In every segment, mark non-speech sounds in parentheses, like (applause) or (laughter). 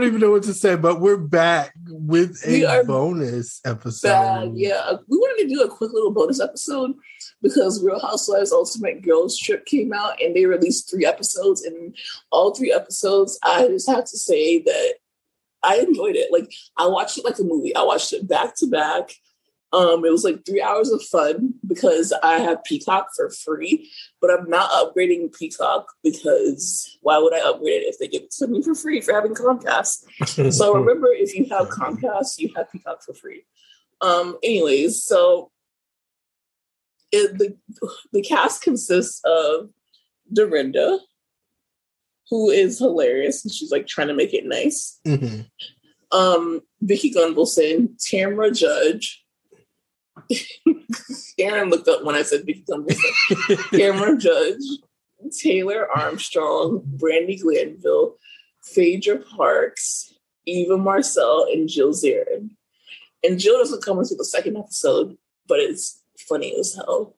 I don't even know what to say, but we're back with a bonus episode. Back. Yeah, we wanted to do a quick little bonus episode because Real Housewives Ultimate Girls Trip came out and they released three episodes. And all three episodes, I just have to say that I enjoyed it. Like I watched it like a movie. I watched it back to back. Um, it was like three hours of fun because I have Peacock for free, but I'm not upgrading Peacock because why would I upgrade it if they give it to me for free for having Comcast? (laughs) so remember, if you have Comcast, you have Peacock for free. Um, anyways, so it, the the cast consists of Dorinda, who is hilarious and she's like trying to make it nice. Mm-hmm. Um, Vicki Gunvalson, Tamra Judge, Aaron looked up when I said Gunvalson. (laughs) Tamra Judge, Taylor Armstrong, Brandi Glanville, Phaedra Parks, Eva Marcille, and Jill Zarin. And Jill doesn't come into the second episode, but it's funny as hell.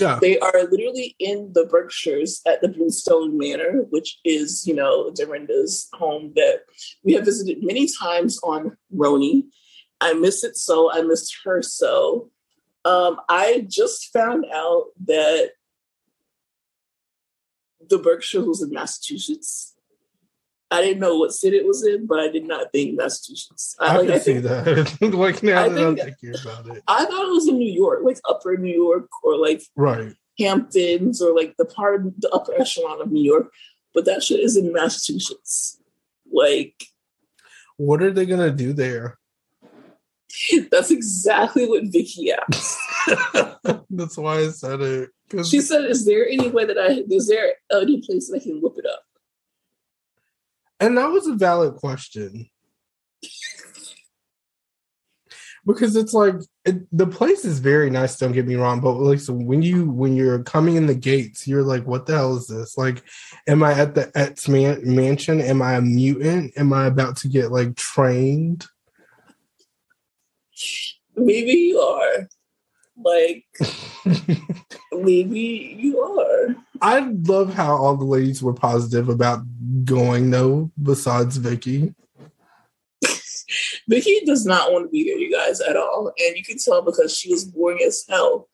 Yeah. They are literally in the Berkshires at the Bluestone Manor, which is, you know, Dorinda's home that we have visited many times on RHONY. I miss it so, I miss her so. Um, I just found out that the Berkshire was in Massachusetts. I didn't know what city it was in, but I did not think Massachusetts. I, I like, can I see that. (laughs) like now I that I'm thinking about it, I thought it was in New York, like Upper New York, or like right Hamptons, or like the part of the upper echelon of New York. But that shit is in Massachusetts. Like, what are they gonna do there? (laughs) That's exactly what Vicky asked. (laughs) That's why I said it. She said, "Is there any way that I? Is there any place that I can whip it up?" And that was a valid question. because it's like it, the place is very nice don't get me wrong but like so when you when you're coming in the gates you're like what the hell is this like am i at the Ets man- mansion am i a mutant am i about to get like trained maybe you are. Like, (laughs) maybe you are. I love how all the ladies were positive about going though, besides Vicki. (laughs) Vicki does not want to be there, you guys, at all. And you can tell because she was boring as hell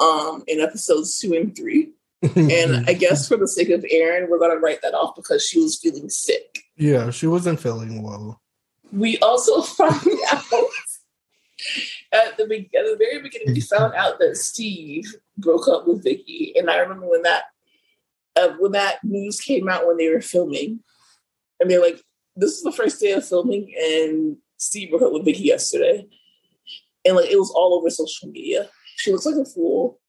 um, in episodes two and three. and I (laughs) guess for the sake of Aaron, we're gonna write that off because she was feeling sick. Yeah, she wasn't feeling well. We also found out at the be- at the very beginning, we found out that Steve broke up with Vicky, and I remember when that uh, when that news came out when they were filming, and they're like, "This is the first day of filming, and Steve broke up with Vicky yesterday," and like it was all over social media. She looks like a fool,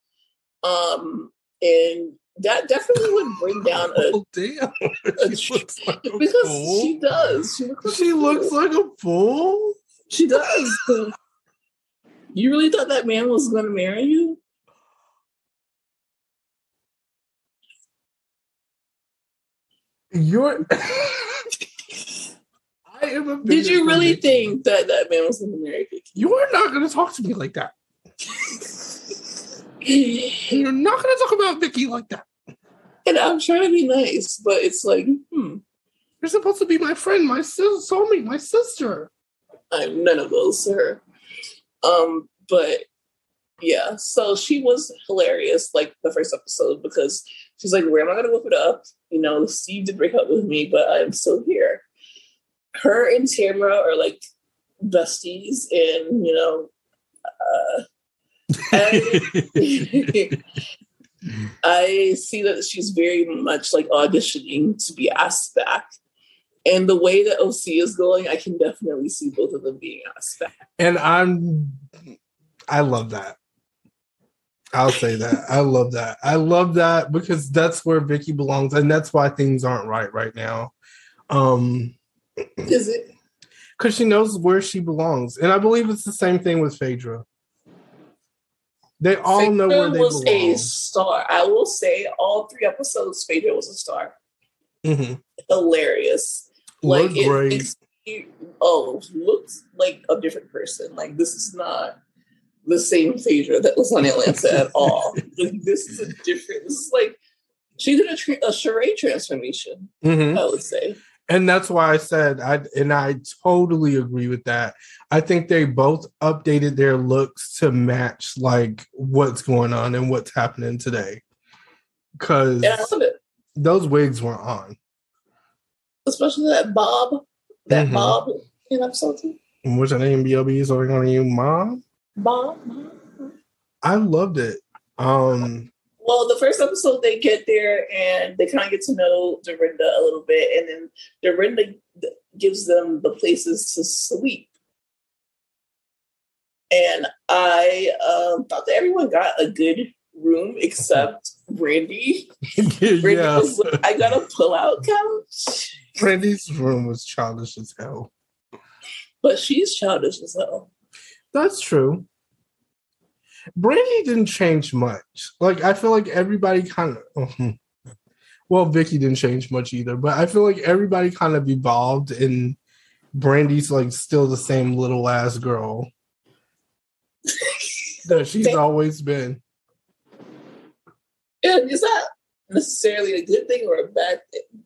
um, and that definitely would bring down a (laughs) oh, damn. A, she looks like a because fool. she does. She looks like she looks like a fool. She does. You really thought that man was going to marry you? You're. (laughs) I am Did you really think that that man was going to marry you? You are not going to talk to me like that. You're not going to talk about Vicky like that. And I'm trying to be nice, but it's like, hmm. You're supposed to be my friend, my sister, soulmate, my sister. I'm none of those, sir. Um, but yeah, so she was hilarious, like the first episode, because she's like, Where am I gonna whip it up? You know, Steve did break up with me, but I'm still here. Her and Tamra are like besties, and you know, uh, (laughs) I, (laughs) I see that she's very much like auditioning to be asked back. And the way that OC is going, I can definitely see both of them being asked back. And I'm I love that. I'll say that. (laughs) I love that. I love that because that's where Vicki belongs, and that's why things aren't right right now. Um Is it? Because she knows where she belongs, and I believe it's the same thing with Phaedra. They all Phaedra know where they was belong. a star. I will say, all three episodes, Phaedra was a star. Mm-hmm. Hilarious. Like it, it, oh, looks like a different person. Like this is not the same Phaedra that was on Atlanta at (laughs) all. Like, this is a different. This is like she did a, tra- a charade transformation. Mm-hmm. I would say. And that's why I said I and I totally agree with that. I think they both updated their looks to match like what's going on and what's happening today. Cause Yeah, I love it. those wigs were on. Especially that Bob, that Mhm. Bob in episode two. What's her name? BLB is on you, mom. Bob. Bob. I loved it. Um Well, the first episode they get there and they kind of get to know Dorinda a little bit, and then Dorinda gives them the places to sleep. And I um, thought that everyone got a good room except (laughs) Brandy. Brandy yeah. was like, I got a pull-out couch, Brandy's room was childish as hell. but she's childish as hell. That's true. Brandy didn't change much. Like I feel like everybody kind of (laughs) well, Vicky didn't change much either, but I feel like everybody kind of evolved and Brandy's like still the same little ass girl (laughs) that she's always been. And is that necessarily a good thing or a bad thing?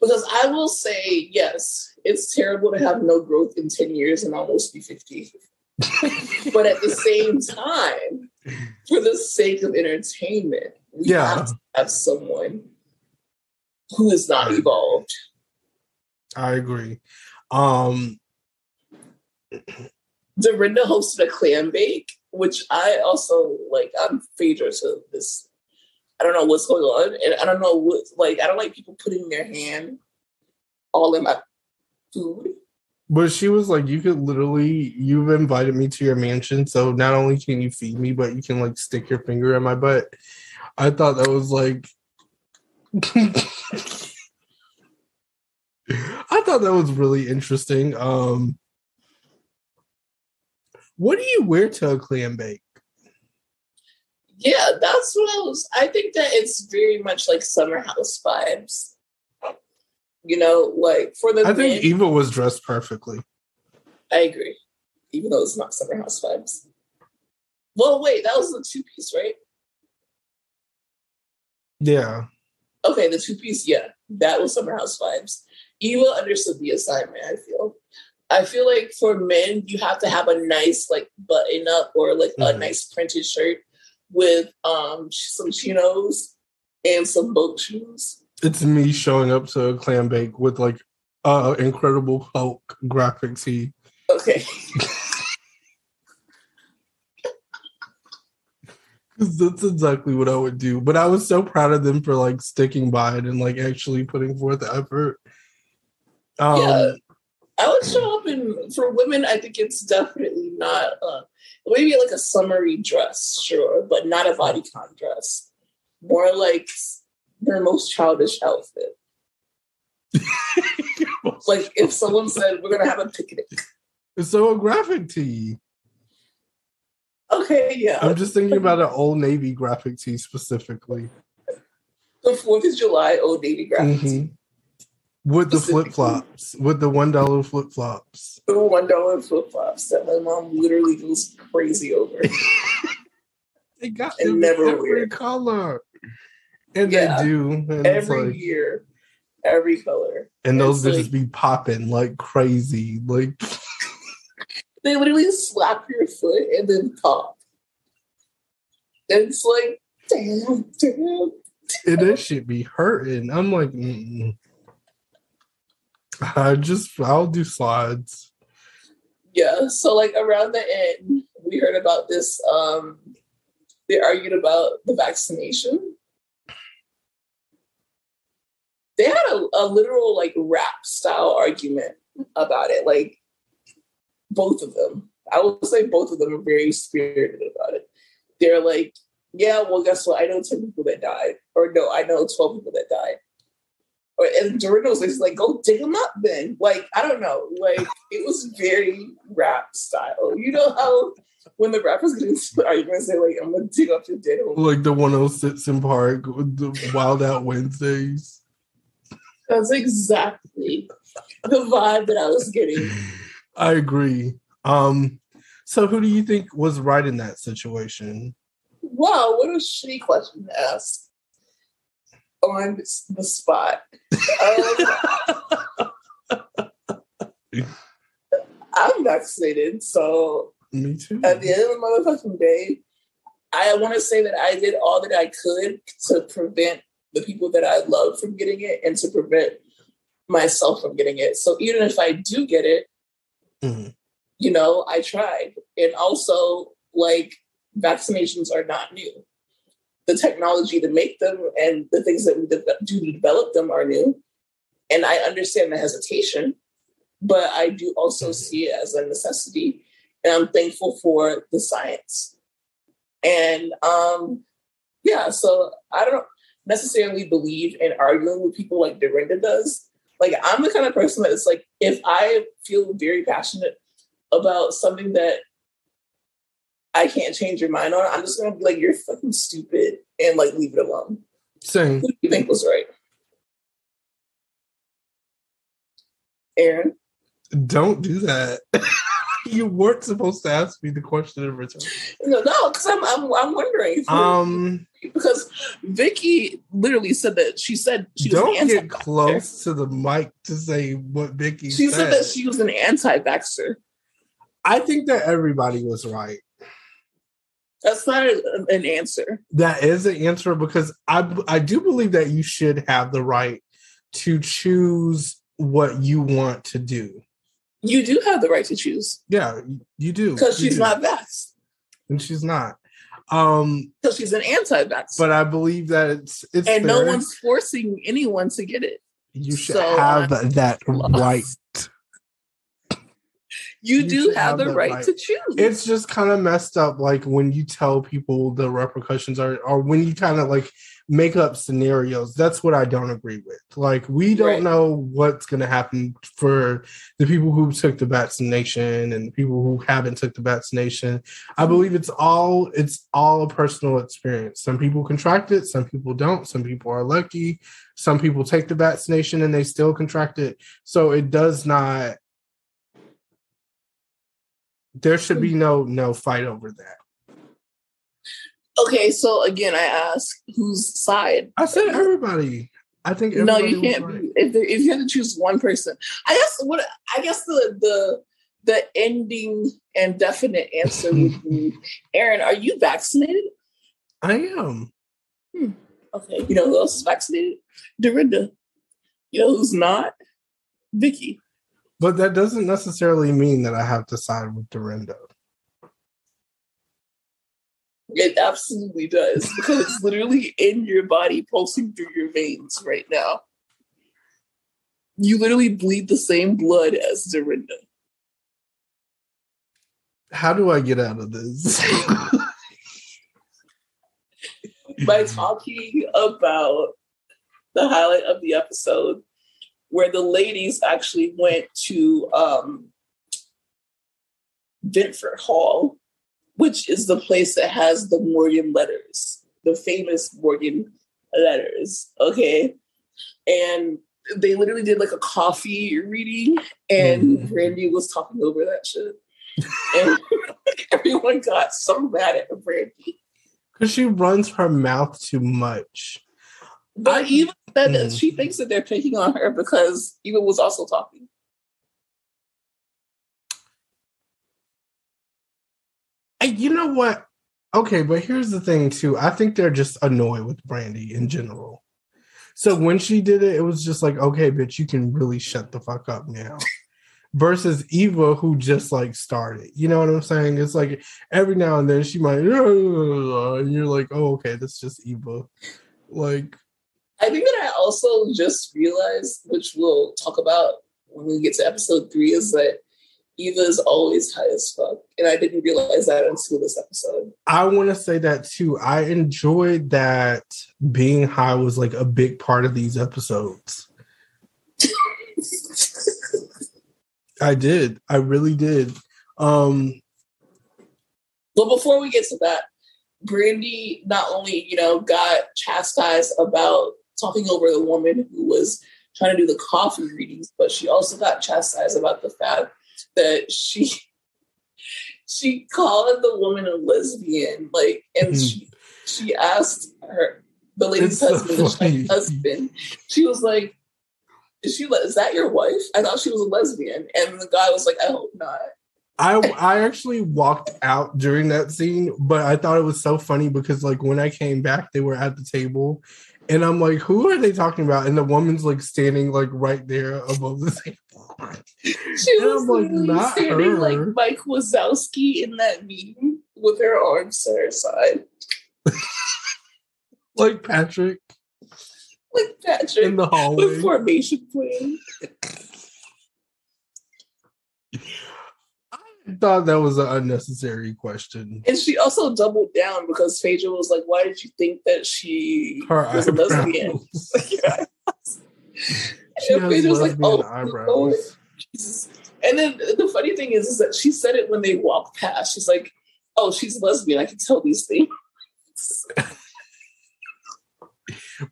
Because I will say, yes, it's terrible to have no growth in 10 years and almost be 50. (laughs) but at the same time, for the sake of entertainment, we Yeah. have to have someone who is not evolved. I agree. Um Dorinda hosted a clam bake, which I also like. I'm Phaedra to this. I don't know what's going on, and I don't know what like. I don't like people putting their hand all in my food. but she was like, you could literally you've invited me to your mansion, so not only can you feed me, but you can like stick your finger in my butt. I thought that was like (laughs) I thought that was really interesting. Um what do you wear to a clam bake? Yeah, that's what I was. I think that it's very much like summer house vibes. You know, like for the I think men, Eva was dressed perfectly. I agree, even though it's not summer house vibes. Well, wait, that was the two piece, right? Yeah. Okay, the two piece, yeah, that was summer house vibes. Eva understood the assignment. I feel. I feel like for men, you have to have a nice like button up or like a Mhm. nice printed shirt with um some chinos and some boat shoes. It's me showing up to a clam bake with like uh incredible Hulk graphic tee. Okay. (laughs) 'Cause That's exactly what I would do. But I was so proud of them for like sticking by it and like actually putting forth the effort. Um Yeah. I would show up in for women. I think it's definitely not uh, maybe like a summery dress, sure, but not a bodycon dress. More like their most childish outfit. (laughs) Like if someone said we're gonna have a picnic. It's so a graphic tee. Okay, yeah. I'm just thinking about an old navy graphic tee specifically. the Fourth of July Old Navy graphics. Mhm. With the flip flops. With the one dollar flip flops. The one dollar flip flops that my mom literally goes crazy over. (laughs) They got And them never every wear. color. And Yeah. they do. And every like year, every color. and those it's bitches like- be popping like crazy. Like (laughs) They literally slap your foot and then pop. And it's like, damn, damn. and that shit be hurting. I'm like, mm I (laughs) just I'll do slides. Yeah. So like around the end, we heard about this. Um, they argued about the vaccination. They had a, a literal like rap style argument about it. Like both of them. I will say both of them are very spirited about it. They're like, yeah, well, guess what? I know 10 people that died. Or no, I know 12 people that died. Or, and Dorinda is like, go dig them up then. Like, I don't know. Like, it was very rap style. You know how when the rappers get into arguments, they're like, I'm going to dig up your dead. Like the 106 & Park with the Wild Out Wednesdays. That's exactly the vibe that I was getting. I agree. Um, so who do you think was right in that situation? Wow, what a shitty question to ask on the spot. Um, (laughs) I'm vaccinated, so me too. At the end of the motherfucking day, I want to say that I did all that I could to prevent the people that I love from getting it and to prevent myself from getting it. So even if I do get it, mm-hmm. you know, I tried. And also, like, vaccinations are not new. The technology to make them and the things that we do to develop them are new. And I understand the hesitation, but I do also see it as a necessity. And I'm thankful for the science. And um, yeah, so I don't necessarily believe in arguing with people like Dorinda does. Like I'm the kind of person that is like, if I feel very passionate about something that I can't change your mind on, it, I'm just gonna be like, you're fucking stupid and like leave it alone. Same. Who do you think was right? Aaron? Don't do that. (laughs) you weren't supposed to ask me the question in return. No, no, because I'm, I'm I'm wondering. (laughs) Um, because Vicky literally said that she said she was don't an get close to the mic to say what Vicky She said. said that she was an anti-vaxxer. I think that everybody was right. That's not an answer. That is an answer because I I do believe that you should have the right to choose what you want to do. You do have the right to choose Yeah, you do because she's do. not vaxxed. and she's not. Um, Because she's an anti-vaxxer. but I believe that it's it's and no one's forcing anyone to get it. you should so have that lost. right. You, You do have, have the right, right. to choose. It's just kind of messed up, like when you tell people the repercussions are, or when you kind of like make up scenarios. That's what I don't agree with. Like we don't Right. know what's going to happen for the people who took the vaccination and the people who haven't took the vaccination. I mm-hmm. believe it's all it's all a personal experience. Some people contract it, some people don't. Some people are lucky. Some people take the vaccination and they still contract it. So it does not. There should be mm-hmm. no no fight over that. okay, so again, I ask whose side. I said everybody. I think No, you can't right. If there, if you had to choose one person, I guess what I guess the the the ending and definite answer would (laughs) be Aaron. Are you vaccinated? I am. Hmm, okay. You know who else is vaccinated? Dorinda. You know who's not? Vicky. But that doesn't necessarily mean that I have to side with Dorinda. It absolutely does because it's literally in your body, pulsing through your veins right now. You literally bleed the same blood as Dorinda. How do I get out of this? (laughs) By talking about the highlight of the episode where the ladies actually went to um, Ventfort Hall, which is the place that has the Morgan letters, the famous Morgan letters. Okay. And they literally did like a coffee reading, and Mhm. Brandy was talking over that shit. And (laughs) everyone got so mad at Brandy. Because she runs her mouth too much. But I- Eva said that Mhm. she thinks that they're picking on her because Eva was also talking. You know what? Okay, but here's the thing too. I think they're just annoyed with Brandy in general. So when she did it, it was just like, okay, bitch, you can really shut the fuck up now. Versus Eva, who just like started. You know what I'm saying? It's like every now and then she might, (laughs) and you're like, oh, okay, that's just Eva. Like, I think that I also just realized, which we'll talk about when we get to episode three, is that Eva is always high as fuck. And I didn't realize that until this episode. I want to say that too. I enjoyed that being high was like a big part of these episodes. I did. I really did. Um But before we get to that, Brandy not only, you know, got chastised about talking over the woman who was trying to do the coffee readings, but she also got chastised about the fact that she (laughs) she called the woman a lesbian, like, and Mhm. she she asked her the lady's It's so husband, the funny. husband, she was like, is she is that your wife? I thought she was a lesbian. And the guy was like, I hope not. I I actually walked out during that scene, but I thought it was so funny because like when I came back, they were at the table, and I'm like, who are they talking about? And the woman's like standing like right there above the table. (laughs) She And was I'm like, not standing her. like Mike Wazowski in that meme with her arms to her side. (laughs) Like Patrick Like Patrick in the hallway. with formation plan. Thought that was an unnecessary question. And she also doubled down because Phaedra was like, Why did you think that she Her was a lesbian? (laughs) (laughs) She And Phaedra was like, "Oh, eyebrows. Jesus. And then the funny thing is, is that she said it when they walked past. She's like, Oh, she's lesbian. I can tell these things. (laughs)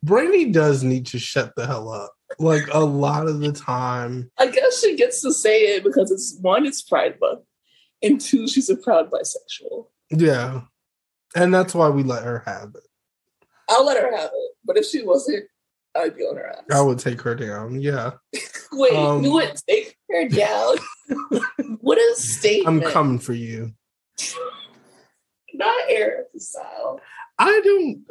Brandy does need to shut the hell up. Like a lot of the time. I guess she gets to say it because it's one, it's Pride Month, and two, she's a proud bisexual. Yeah. And that's why we let her have it. I'll let her have it. But if she wasn't, I'd be on her ass. I would take her down. Yeah. (laughs) Wait, um, you would take her down? (laughs) what a statement. I'm coming for you. Not Eric style. I don't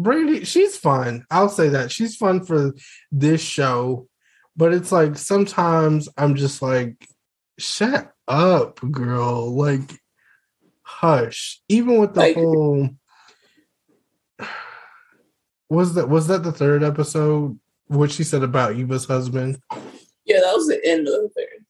Brandy, she's fun. I'll say that. She's fun for this show. But it's like sometimes I'm just like, shut up, girl. Like, hush. Even with the Like- whole was that was that the third episode? What she said about Eva's husband? Yeah, that was the end of the third.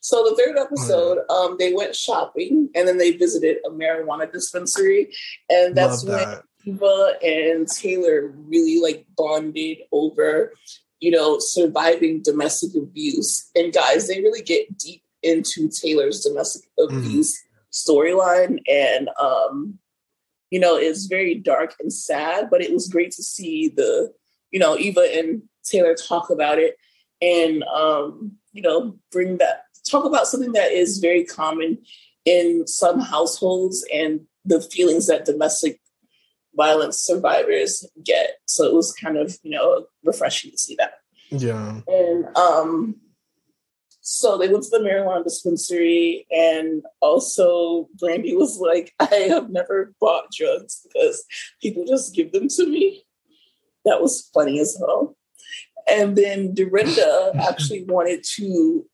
So the third episode, Oh, um, they went shopping and then they visited a marijuana dispensary, and that's Love when that. Eva and Taylor really like bonded over, you know, surviving domestic abuse. And guys, they really get deep into Taylor's domestic Mm-hmm. abuse storyline, and um, you know, it's very dark and sad. But it was great to see the, you know, Eva and Taylor talk about it, and um, you know, bring that talk about something that is very common in some households and the feelings that domestic violence survivors get. So it was kind of, you know, refreshing to see that. Yeah. And um so they went to the marijuana dispensary and also Brandy was like, (laughs) I have never bought drugs because people just give them to me. That was funny as hell. And then Dorinda (laughs) actually wanted to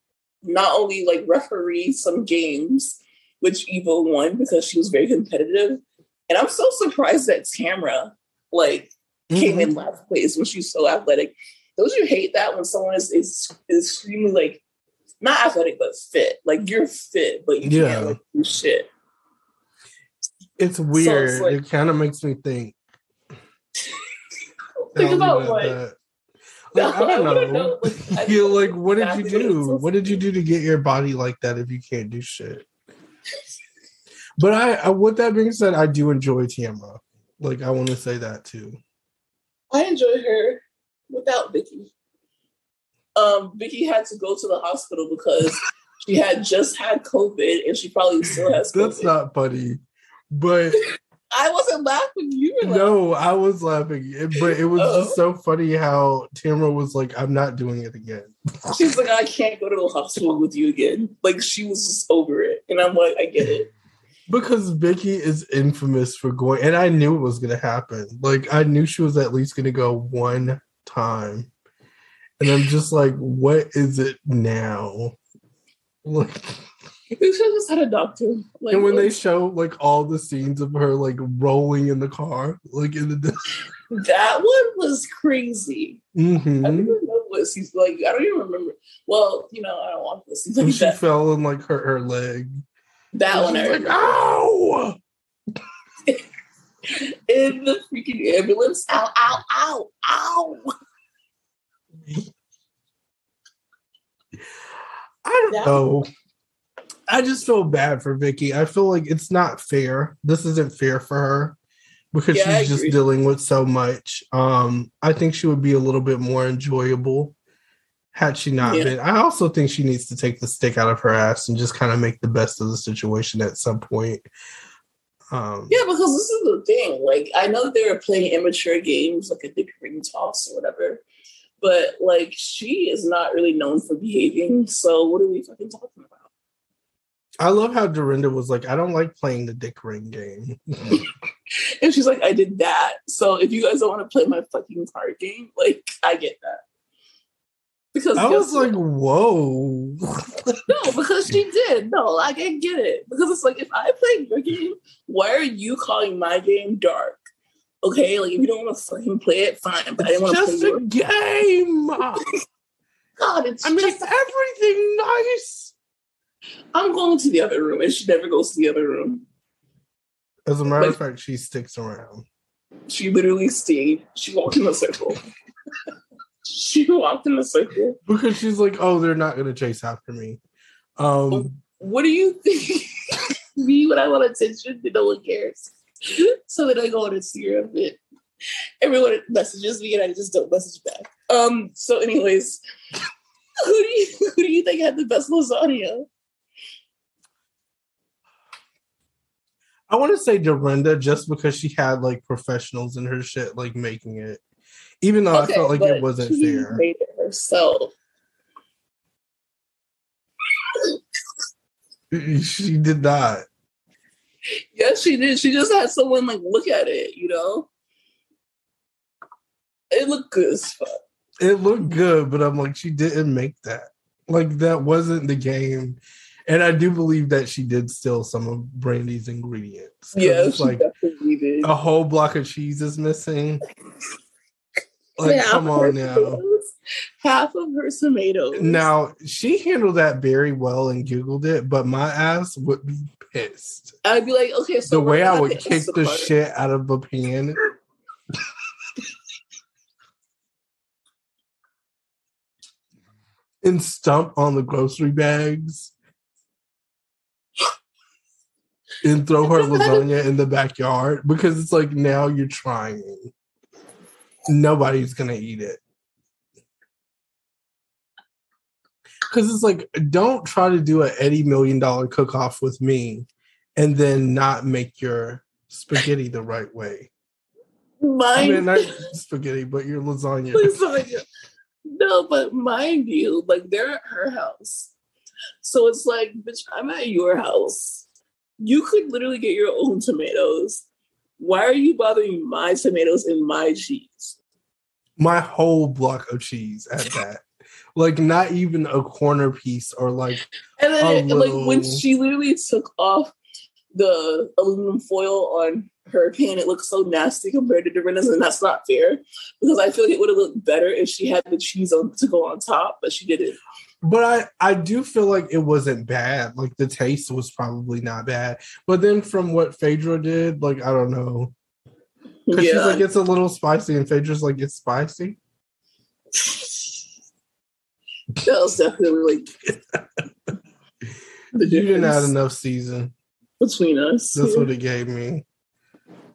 not only like referee some games, which Eva won because she was very competitive. And I'm so surprised that Tamra like came Mhm. in last place when she's so athletic. Don't you hate that when someone is is, is extremely like not athletic but fit? Like you're fit, but you Yeah. can't like do shit. It's weird. like- it kind of makes me think. (laughs) Think about leave it at what? that. No, I don't (laughs) I know. like, (laughs) I You're like, what did you it's do? What did you do to get your body like that if you can't do shit? But I, I with that being said, I do enjoy Tamra. Like I want to say that too. I enjoy her without Vicky. Um, Vicky had to go to the hospital because she had just had COVID and she probably still has COVID. That's not funny. But (laughs) I wasn't laughing. You were laughing. no, I was laughing. But it was Oh. just so funny how Tamra was like, I'm not doing it again. She's like, I can't go to the hospital with you again. Like she was just over it. And I'm like, I get it. Because Vicky is infamous for going, and I knew it was going to happen. Like, I knew she was at least going to go one time. And I'm just like, what is it now? Like, We should have just had a doctor. Like and when they show like all the scenes of her like rolling in the car, like in the. (laughs) that one was crazy. I hmm don't even know what she's like. I don't even remember. Well, you know, I don't want to see And she that. fell and like hurt her leg. That one I like, remember. ow! (laughs) in the freaking ambulance. Ow, ow, ow, ow. I don't Yeah. know. I just feel bad for Vicky. I feel like it's not fair. This isn't fair for her because Yeah, she's just dealing with so much. Um, I think she would be a little bit more enjoyable had she not Yeah. been. I also think she needs to take the stick out of her ass and just kind of make the best of the situation at some point. Um, Yeah, because this is the thing. Like, I know they were playing immature games, like a dick ring toss or whatever. But like she is not really known for behaving. So what are we fucking talking about? I love how Dorinda was like, I don't like playing the dick ring game. (laughs) and she's like, I did that. So if you guys don't want to play my fucking card game, like I get that. Because I was like, whoa. no, because she did. No, like I get it. Because it's like if I play your game, why are you calling my game dark? Okay, like if you don't want to fucking play it, fine. But it's I didn't want to play a game. (laughs) God, it's I mean just everything nice. I'm going to the other room, and she never goes to the other room. As a matter of fact, she sticks around. She literally stayed. She walked in a circle. (laughs) she walked in a circle because she's like, "Oh, they're not going to chase after me." Um, what do you think? (laughs) me when I want attention, no one cares. (laughs) so then I go on Instagram and everyone messages me, and I just don't message back. Um. So, anyways, (laughs) who do you who do you think had the best lasagna? I want to say Dorinda just because she had like professionals in her shit, like making it, even though okay, I felt like it wasn't she fair. Made it herself. (laughs) she did not. Yes, she did. She just had someone like look at it. You know, it looked good as fuck. It looked good, but I'm like, she didn't make that. Like that wasn't the game and I do believe that she did steal some of Brandy's ingredients. Yeah, like a whole block of cheese is missing. Like, half come on now. Tomatoes, half of her tomatoes. Now she handled that very well and googled it, but my ass would be pissed. I'd be like, okay, so the way I would kick the shit out of a pan. (laughs) and stump on the grocery bags and throw her (laughs) lasagna in the backyard because it's like now you're trying. Nobody's gonna eat it. Because it's like, don't try to do an Eddie million dollar cook off with me and then not make your spaghetti the right way. Mine, I mean, not spaghetti, but your lasagna. (laughs) lasagna. No, but mind you, like they're at her house. So it's like, bitch, I'm at your house you could literally get your own tomatoes. Why are you bothering my tomatoes and my cheese? My whole block of cheese at (laughs) that. like not even a corner piece or like and then little... like when she literally took off the aluminum foil on her pan, it looks so nasty compared to Dorinda's, and that's not fair because I feel like it would have looked better if she had the cheese on to go on top, but she didn't. But I, I do feel like it wasn't bad. Like the taste was probably not bad. But then from what Phaedra did, like I don't know. Because yeah. she's like, it's a little spicy, and Phaedra's like, it's spicy. That was definitely like (laughs) you didn't add enough season between us. That's yeah. what it gave me.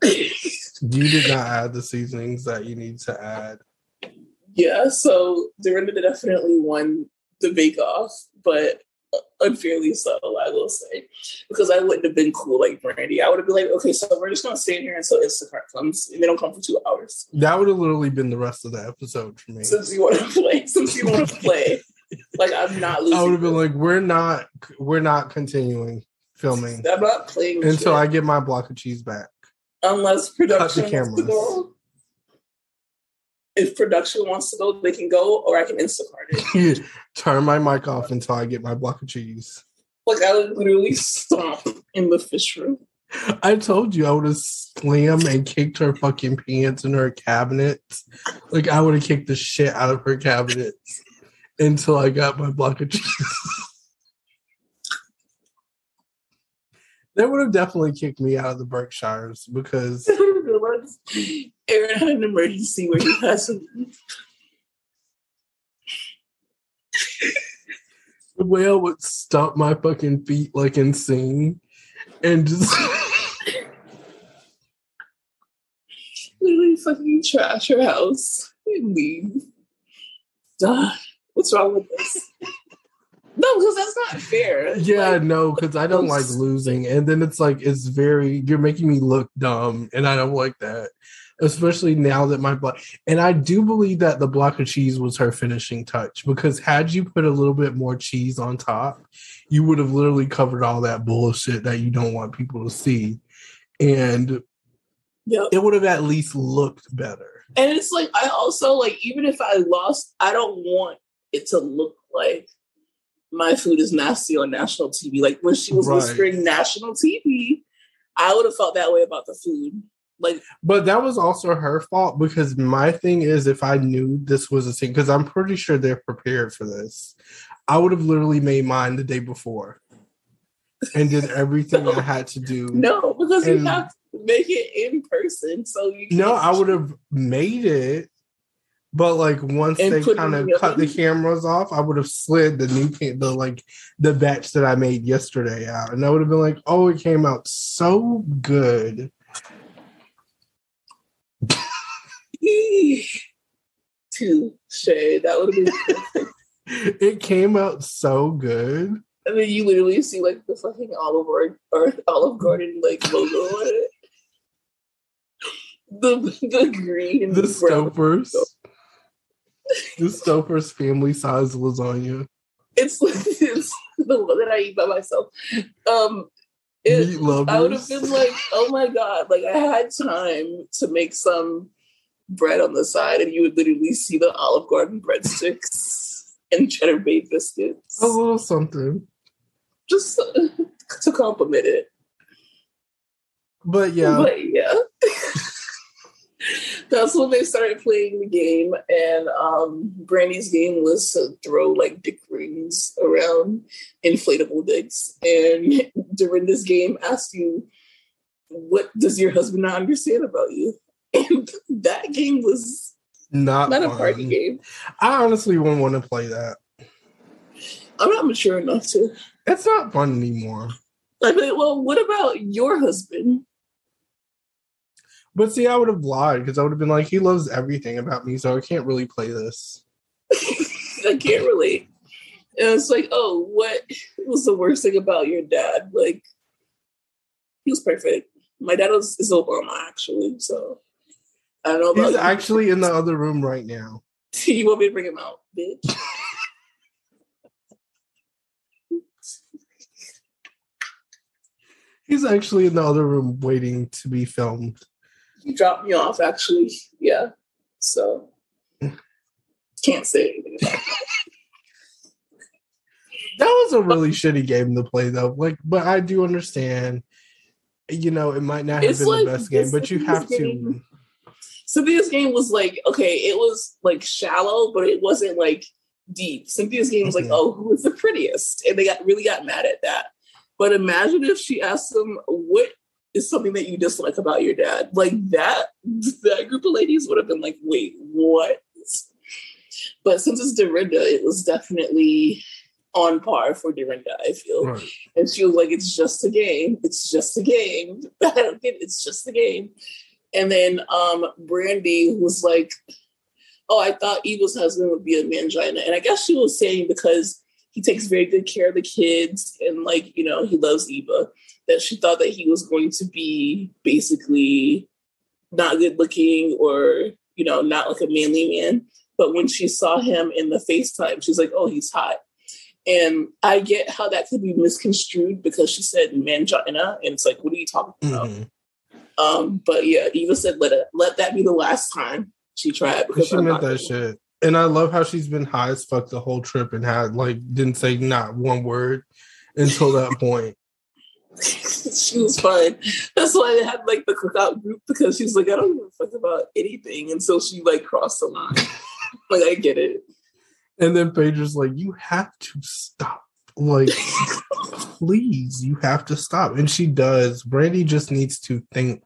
you did not add the seasonings that you need to add. (laughs) Yeah, so Dorinda definitely won the Bake Off, but uh, unfairly so, I will say, because I wouldn't have been cool like Brandy. I would have been like, okay, so we're just gonna stay in here until Instacart comes, and they don't come for two hours. That would have literally been the rest of the episode for me. Since you want to play, since you want to play, like I'm not losing. I would have been like, we're not, we're not continuing filming. I'm not playing until shit. I get my block of cheese back. Unless production Cut the cameras if production wants to go, they can go, or I can Instacart it. (laughs) Turn my mic off until I get my block of cheese. Like I would literally stomp in the fish room. I told you I would have slammed and kicked her fucking pants in her cabinet. Like I would have kicked the shit out of her cabinet until I got my block of cheese. they would have definitely kicked me out of the Berkshires because (laughs) Aaron had an emergency where he had some. the whale would stomp my fucking feet like insane and just literally fucking trash her house and leave. Duh. What's wrong with this? No, because that's not fair. Yeah, like, no, because I don't like losing. And then it's like, it's very, you're making me look dumb. And I don't like that. especially now that my block. And I do believe that the block of cheese was her finishing touch because had you put a little bit more cheese on top, you would have literally covered all that bullshit that you don't want people to see, and Yep. it would have at least looked better. And it's like I also like even if I lost, I don't want it to look like my food is nasty on national TV. Like when she was Right. whispering national TV, I would have felt that way about the food. Like But that was also her fault because my thing is, if I knew this was a thing, because I'm pretty sure they're prepared for this, I would have literally made mine the day before and did everything I had to do. (laughs) no, because you have to make it in person. So you No, I would have made it, but like once And they kind of cut the cameras off, I would have slid the new ca- the like the batch that I made yesterday out, and I would have been like, "Oh, it came out so good." Touche. That would have been. (laughs) It came out so good. And then you literally see like the fucking Olive or, or Olive Garden like logo on it. The the green The brown. The Stouffer's family size lasagna, It's (laughs) it's the one that I eat by myself. Um it, meat lovers. I would have been like, oh my god, like I had time to make some bread on the side, and you would literally see the Olive Garden breadsticks (laughs) and cheddar bay biscuits, a little something, just to (laughs) compliment it. but yeah, But yeah. That's when they started playing the game, and um, Brandy's game was to throw like dick rings around inflatable dicks. And (laughs) during this game asked you, "What does your husband not understand about you?" And (laughs) that game was not not a party game. I honestly wouldn't want to play that. I'm not mature enough to. It's not fun anymore. Like, well, what about your husband? But see, I would have lied because I would have been like, he loves everything about me, so I can't really play this. (laughs) I can't relate. And it's like, oh, what was the worst thing about your dad? Like, he was perfect. My dad was is Obama actually, so I don't know about He's you. actually in the other room right now. (laughs) you want me to bring him out, bitch? (laughs) He's actually in the other room waiting to be filmed. He dropped me off actually. Yeah. So can't say anything about that. Was a really shitty game to play, though. Like, but I do understand. You know, it might not have It's been like the best game, but you have to. Cynthia's game was like, okay, it was like shallow, but it wasn't like deep. Cynthia's game was like, Mhm. oh, who is the prettiest? And they got really got mad at that. But imagine if she asked them, what is something that you dislike about your dad? Like that, that group of ladies would have been like, wait, what? But since it's Dorinda, it was definitely on par for Dorinda, I feel. Right. And she was like, it's just a game. It's just a game. (laughs) I don't get it. It's just a game. And then um Brandy was like, oh, I thought Eva's husband would be a mangina. And I guess she was saying because he takes very good care of the kids and like, you know, he loves Eva, that she thought that he was going to be basically not good looking or, you know, not like a manly man. But when she saw him in the FaceTime, she's like, oh, he's hot. And I get how that could be misconstrued because she said mangina, and it's like, what are you talking about? Mhm. Um, but yeah, Eva said let it let that be the last time she tried because She I'm meant that shit. And I love how she's been high as fuck the whole trip and had like didn't say not one word until that (laughs) point. She was fine. That's why they had like the cookout group because she was like, I don't give a fuck about anything until she like crossed the line. (laughs) like I get it. And then Paige Phaedra's like, you have to stop. Like, (laughs) please, you have to stop. And she does. Brandy just needs to think.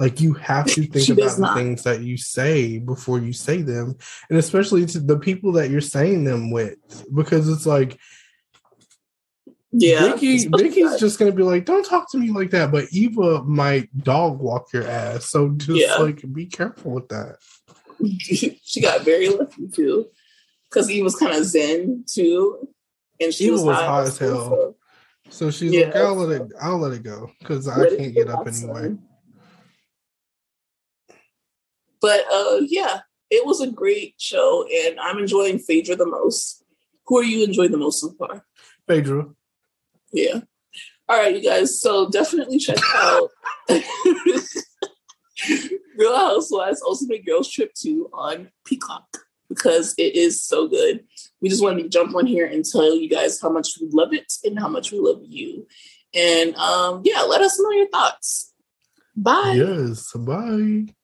Like you have to think about the things that you say before you say them. And especially to the people that you're saying them with. Because it's like Yeah. Vicky, Vicky's just gonna be like, Don't talk to me like that. But Eva might dog walk your ass. So just Yeah. like be careful with that. (laughs) she got very lucky too. Because he was kind of zen too. And she Eva was, was hot as hell. so So she's Yeah. like, I'll let it I'll let it go. Because I can't get up anyway. But uh, yeah, it was a great show, and I'm enjoying Phaedra the most. Who are you enjoying the most so far? Phaedra. Yeah. All right, you guys. So definitely check out (laughs) Real Housewives Ultimate Girls Trip 2 on Peacock because it is so good. We just wanted to jump on here and tell you guys how much we love it and how much we love you. And um, yeah, let us know your thoughts. Bye. Yes. Bye.